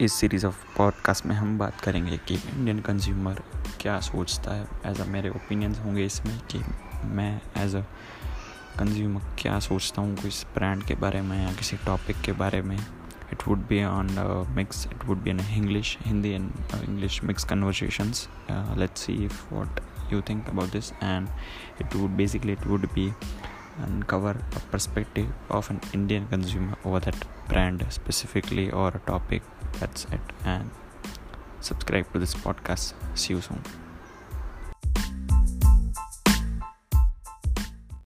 इस series of podcast में हम बात करेंगे कि इंडियन कंज्यूमर क्या सोचता है एज अ मेरे ओपिनियन होंगे इसमें कि मैं एज अ कंज्यूमर क्या सोचता हूँ किस ब्रांड के बारे में या किसी टॉपिक के बारे में। It would be on mix it would be in English Hindi and English mix conversation let see if what you think about this and it would basically it would be and cover perspective of an Indian consumer over that brand specifically और topic that's it. And subscribe to this podcast. See you soon